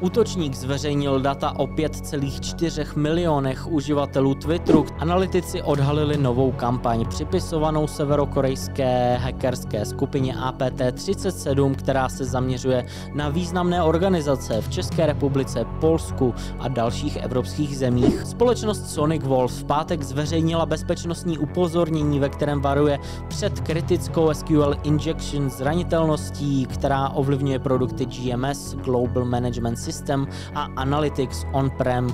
Útočník zveřejnil data o 5,4 milionech uživatelů Twitteru. Analytici odhalili novou kampaň připisovanou severokorejské hackerské skupině APT-37, která se zaměřuje na významné organizace v České republice, Polsku a dalších evropských zemích. Společnost Sonic Wolf v pátek zveřejnila bezpečnostní upozornění, ve kterém varuje před kritickou SQL injection zranitelností, která ovlivňuje produkty GMS, Global Management System a Analytics on-prem.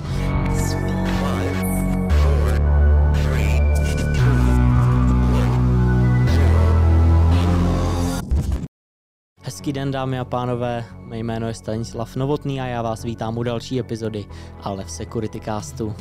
Hezký den dámy a pánové, mé jméno je Stanislav Novotný a já vás vítám u další epizody Ale v Security Castu.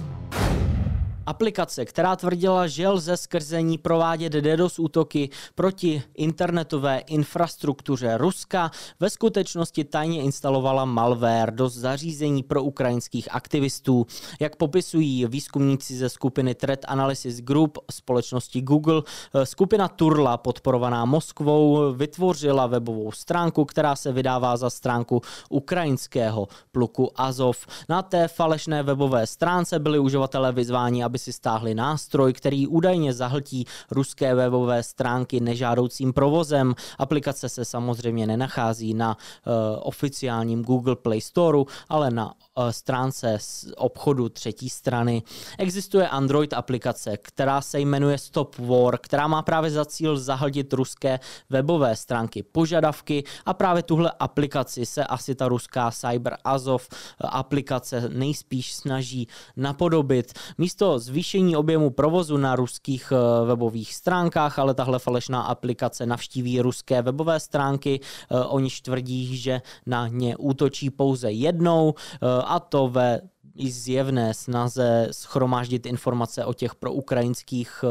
Aplikace, která tvrdila, že lze skrze ní provádět DDoS útoky proti internetové infrastruktuře Ruska, ve skutečnosti tajně instalovala malware do zařízení pro ukrajinských aktivistů. Jak popisují výzkumníci ze skupiny Threat Analysis Group společnosti Google, skupina Turla, podporovaná Moskvou, vytvořila webovou stránku, která se vydává za stránku ukrajinského pluku Azov. Na té falešné webové stránce byli uživatelé vyzváni, aby aby si stáhli nástroj, který údajně zahltí ruské webové stránky nežádoucím provozem. Aplikace se samozřejmě nenachází na uh, oficiálním Google Play Store, ale na uh, stránce z obchodu třetí strany. Existuje Android aplikace, která se jmenuje Stop War, která má právě za cíl zahltit ruské webové stránky požadavky a právě tuhle aplikaci se asi ta ruská Cyber Azov eh, aplikace nejspíš snaží napodobit. Místo zvýšení objemu provozu na ruských eh, webových stránkách, ale tahle falešná aplikace navštíví ruské webové stránky. Eh, oni tvrdí, že na ně útočí pouze jednou eh, a to ve i zjevné snaze schromáždit informace o těch proukrajinských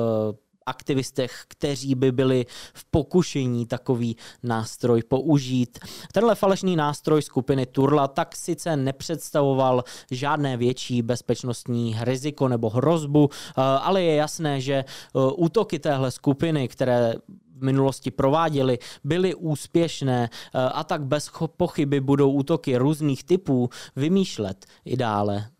aktivistech, kteří by byli v pokušení takový nástroj použít. Tenhle falešný nástroj skupiny Turla tak sice nepředstavoval žádné větší bezpečnostní riziko nebo hrozbu, eh, ale je jasné, že eh, útoky téhle skupiny, které v minulosti prováděli, byly úspěšné eh, a tak bez pochyby budou útoky různých typů vymýšlet i dále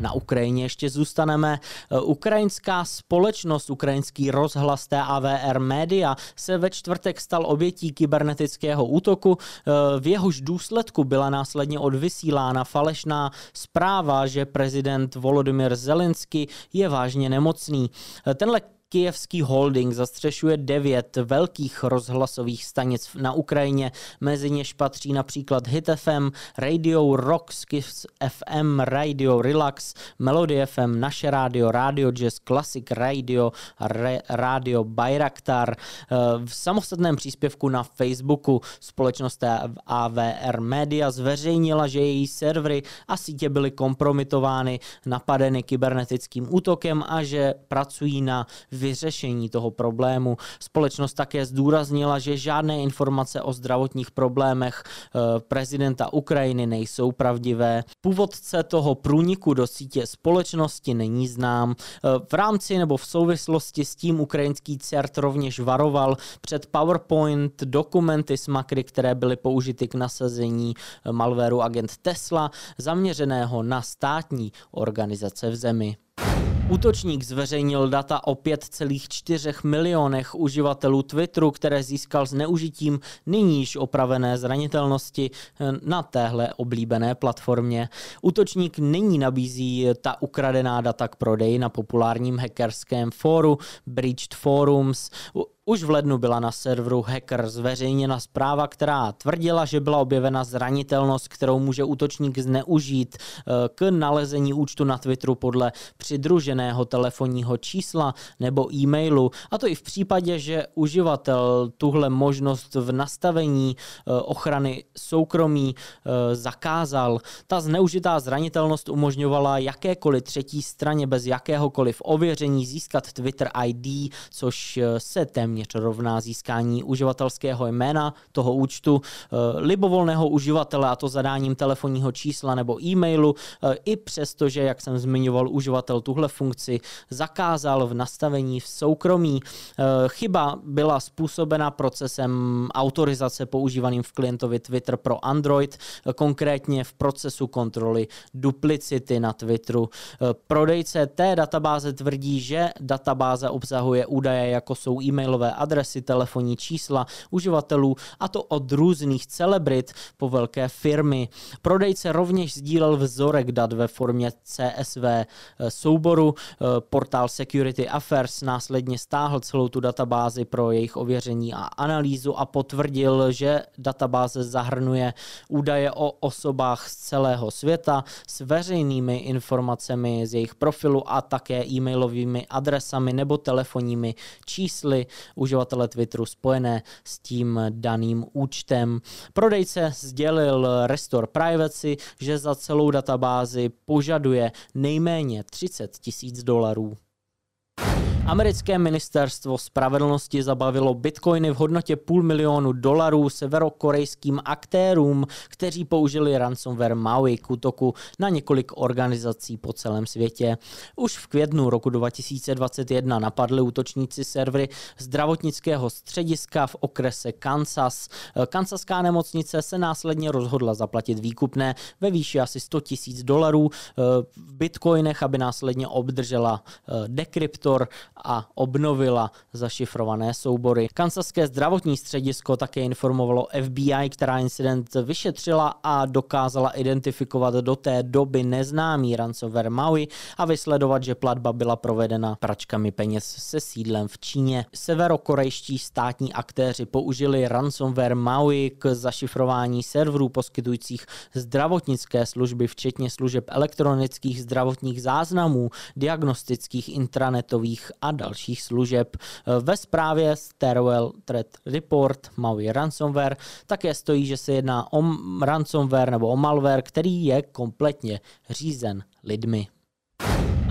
na Ukrajině ještě zůstaneme. Eh, ukrajinská společnost, ukrajinský rozhlas TAVR Media se ve čtvrtek stal obětí kybernetického útoku. Eh, v jehož důsledku byla následně odvysílána falešná zpráva, že prezident Volodymyr Zelensky je vážně nemocný. Eh, tenhle Kijevský holding zastřešuje devět velkých rozhlasových stanic na Ukrajině, mezi něž patří například Hit FM, Radio Rock, Skiffs FM, Radio Relax, Melody FM, Naše rádio, Radio Jazz, Classic Radio, Re, Radio Bayraktar. Eh, v samostatném příspěvku na Facebooku společnost AVR Media zveřejnila, že její servery a sítě byly kompromitovány, napadeny kybernetickým útokem a že pracují na vyřešení toho problému. Společnost také zdůraznila, že žádné informace o zdravotních problémech eh, prezidenta Ukrajiny nejsou pravdivé. Původce toho průniku do sítě společnosti není znám. Eh, v rámci nebo v souvislosti s tím ukrajinský CERT rovněž varoval před PowerPoint dokumenty s makry, které byly použity k nasazení eh, malwareu agent Tesla, zaměřeného na státní organizace v zemi. Útočník zveřejnil data o 5,4 milionech uživatelů Twitteru, které získal s neužitím nyní již opravené zranitelnosti eh, na téhle oblíbené platformě. Útočník nyní nabízí ta ukradená data k prodeji na populárním hackerském fóru Breached Forums. Už v lednu byla na serveru Hacker zveřejněna zpráva, která tvrdila, že byla objevena zranitelnost, kterou může útočník zneužít eh, k nalezení účtu na Twitteru podle přidruženého telefonního čísla nebo e-mailu. A to i v případě, že uživatel tuhle možnost v nastavení eh, ochrany soukromí eh, zakázal. Ta zneužitá zranitelnost umožňovala jakékoliv třetí straně bez jakéhokoliv ověření získat Twitter ID, což se téměř téměř rovná získání uživatelského jména toho účtu libovolného uživatele, a to zadáním telefonního čísla nebo e-mailu, i přesto, že, jak jsem zmiňoval, uživatel tuhle funkci zakázal v nastavení v soukromí. Chyba byla způsobena procesem autorizace používaným v klientovi Twitter pro Android, konkrétně v procesu kontroly duplicity na Twitteru. Prodejce té databáze tvrdí, že databáze obsahuje údaje, jako jsou e-mailové adresy, telefonní čísla uživatelů, a to od různých celebrit po velké firmy. Prodejce rovněž sdílel vzorek dat ve formě CSV souboru. Portál Security Affairs následně stáhl celou tu databázi pro jejich ověření a analýzu a potvrdil, že databáze zahrnuje údaje o osobách z celého světa s veřejnými informacemi z jejich profilu a také e-mailovými adresami nebo telefonními čísly uživatele Twitteru spojené s tím daným účtem. Prodejce sdělil Restore Privacy, že za celou databázi požaduje nejméně 30 tisíc dolarů. Americké ministerstvo spravedlnosti zabavilo bitcoiny v hodnotě půl milionu dolarů severokorejským aktérům, kteří použili ransomware Maui k útoku na několik organizací po celém světě. Už v květnu roku 2021 napadli útočníci servery zdravotnického střediska v okrese Kansas. Kansaská nemocnice se následně rozhodla zaplatit výkupné ve výši asi 100 tisíc dolarů eh, v bitcoinech, aby následně obdržela eh, dekryptor a obnovila zašifrované soubory. Kansaské zdravotní středisko také informovalo FBI, která incident vyšetřila a dokázala identifikovat do té doby neznámý ransomware Maui a vysledovat, že platba byla provedena pračkami peněz se sídlem v Číně. Severokorejští státní aktéři použili ransomware Maui k zašifrování serverů poskytujících zdravotnické služby, včetně služeb elektronických zdravotních záznamů, diagnostických intranetových a dalších služeb. Ve zprávě Stairwell Threat Report Maui Ransomware také stojí, že se jedná o ransomware nebo o malware, který je kompletně řízen lidmi.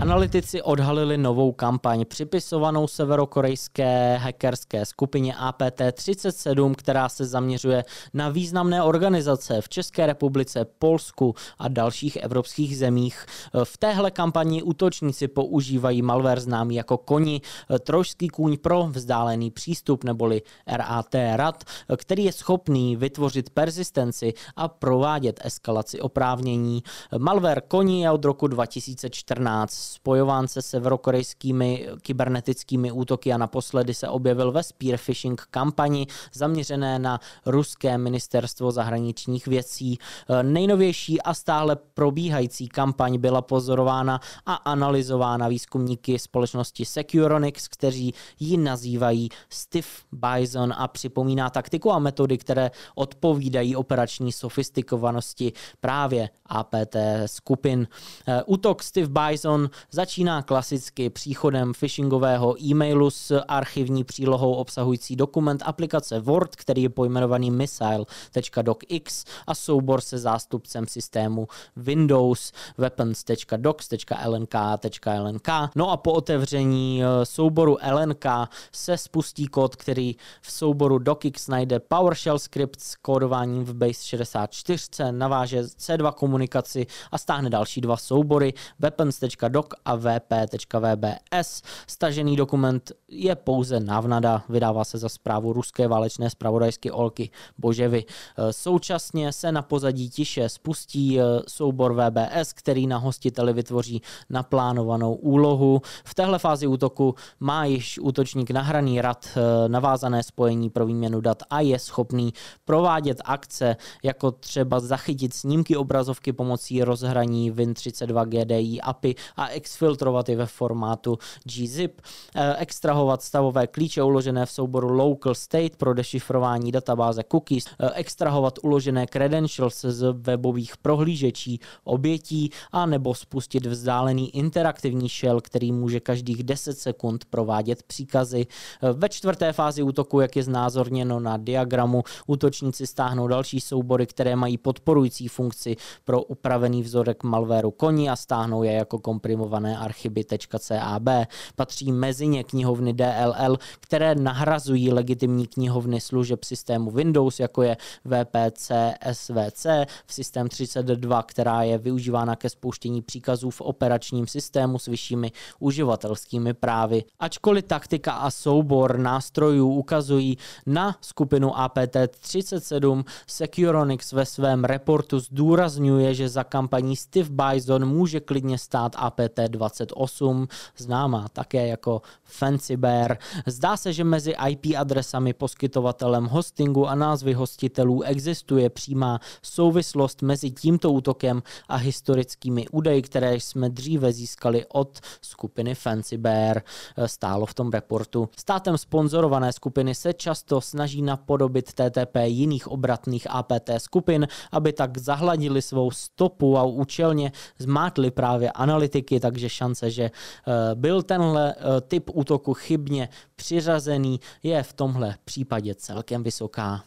Analytici odhalili novou kampaň připisovanou severokorejské hackerské skupině APT-37, která se zaměřuje na významné organizace v České republice, Polsku a dalších evropských zemích. V téhle kampani útočníci používají malware známý jako koni, trošský kůň pro vzdálený přístup neboli RAT RAT, který je schopný vytvořit persistenci a provádět eskalaci oprávnění. Malware koni je od roku 2014 spojován se severokorejskými kybernetickými útoky a naposledy se objevil ve spear phishing kampani zaměřené na ruské ministerstvo zahraničních věcí. Nejnovější a stále probíhající kampaň byla pozorována a analyzována výzkumníky společnosti Securonix, kteří ji nazývají Stiff Bison a připomíná taktiku a metody, které odpovídají operační sofistikovanosti právě APT skupin. Útok Stiff Bison začíná klasicky příchodem phishingového e-mailu s archivní přílohou obsahující dokument aplikace Word, který je pojmenovaný missile.docx a soubor se zástupcem systému Windows weapons.docs.lnk.lnk. No a po otevření eh, souboru LNK se spustí kód, který v souboru docx najde PowerShell script s kódováním v base 64, naváže C2 komunikaci a stáhne další dva soubory weapons.doc a vp.vbs. Stažený dokument je pouze návnada, vydává se za zprávu ruské válečné zpravodajské Olky Boževy. Současně se na pozadí tiše spustí eh, soubor VBS, který na hostiteli vytvoří naplánovanou úlohu. V téhle fázi útoku má již útočník nahraný rad eh, navázané spojení pro výměnu dat a je schopný provádět akce, jako třeba zachytit snímky obrazovky pomocí rozhraní Win32 GDI API a exfiltrovat je ve formátu gzip, eh, extrahovat stavové klíče uložené v souboru local state pro dešifrování databáze cookies, eh, extrahovat uložené credentials z webových prohlížečí obětí a nebo spustit vzdálený interaktivní shell, který může každých 10 sekund provádět příkazy. Eh, ve čtvrté fázi útoku, jak je znázorněno na diagramu, útočníci stáhnou další soubory, které mají podporující funkci pro upravený vzorek malwareu koní a stáhnou je jako komprimovaný kontrolované archiby.cab. Patří mezi ně knihovny DLL, které nahrazují legitimní knihovny služeb systému Windows, jako je VPC SVC v systém 32, která je využívána ke spouštění příkazů v operačním systému s vyššími uživatelskými právy. Ačkoliv taktika a soubor nástrojů ukazují na skupinu APT37, Securonix ve svém reportu zdůrazňuje, že za kampaní Steve Bison může klidně stát APT28, známá také jako Fancy Bear. Zdá se, že mezi IP adresami poskytovatelem hostingu a názvy hostitelů existuje přímá souvislost mezi tímto útokem a historickými údaji, které jsme dříve získali od skupiny Fancy Bear. Stálo v tom reportu. Státem sponzorované skupiny se často snaží napodobit TTP jiných obratných APT skupin, aby tak zahladili svou stopu a účelně zmátli právě analytiky, takže šance, že eh, byl tenhle eh, typ útoku chybně přiřazený, je v tomhle případě celkem vysoká.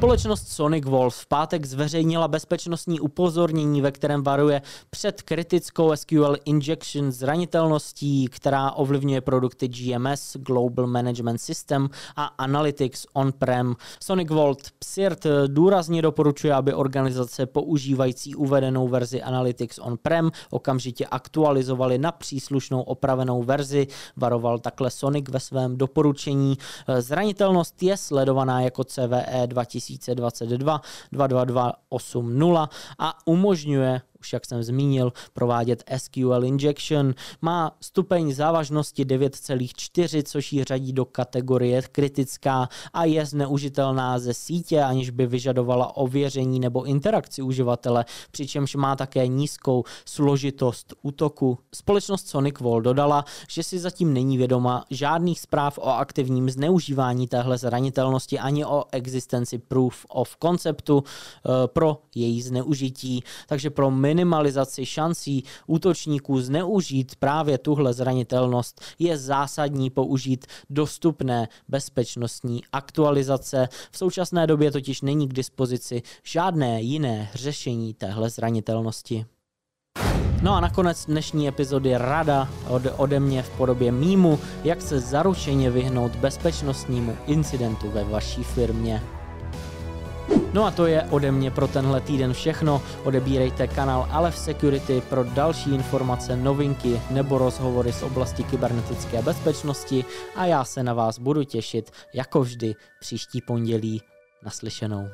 Společnost Sonic Wolf v pátek zveřejnila bezpečnostní upozornění, ve kterém varuje před kritickou SQL injection zranitelností, která ovlivňuje produkty GMS, Global Management System a Analytics on-prem. Sonic Vault PSIRT důrazně doporučuje, aby organizace používající uvedenou verzi Analytics on-prem okamžitě aktualizovali na příslušnou opravenou verzi. Varoval takhle Sonic ve svém doporučení. Zranitelnost je sledovaná jako CVE 2000 2022 22280 a umožňuje už jak jsem zmínil, provádět SQL injection. Má stupeň závažnosti 9,4, což ji řadí do kategorie kritická a je zneužitelná ze sítě, aniž by vyžadovala ověření nebo interakci uživatele, přičemž má také nízkou složitost útoku. Společnost Sonic Wall dodala, že si zatím není vědoma žádných zpráv o aktivním zneužívání téhle zranitelnosti ani o existenci proof of conceptu eh, pro její zneužití. Takže pro minimalizaci šancí útočníků zneužít právě tuhle zranitelnost je zásadní použít dostupné bezpečnostní aktualizace. V současné době totiž není k dispozici žádné jiné řešení téhle zranitelnosti. No a nakonec dnešní epizody rada od, ode mě v podobě mýmu, jak se zaručeně vyhnout bezpečnostnímu incidentu ve vaší firmě. No a to je ode mě pro tenhle týden všechno. Odebírejte kanál Alef Security pro další informace, novinky nebo rozhovory z oblasti kybernetické bezpečnosti a já se na vás budu těšit jako vždy příští pondělí naslyšenou.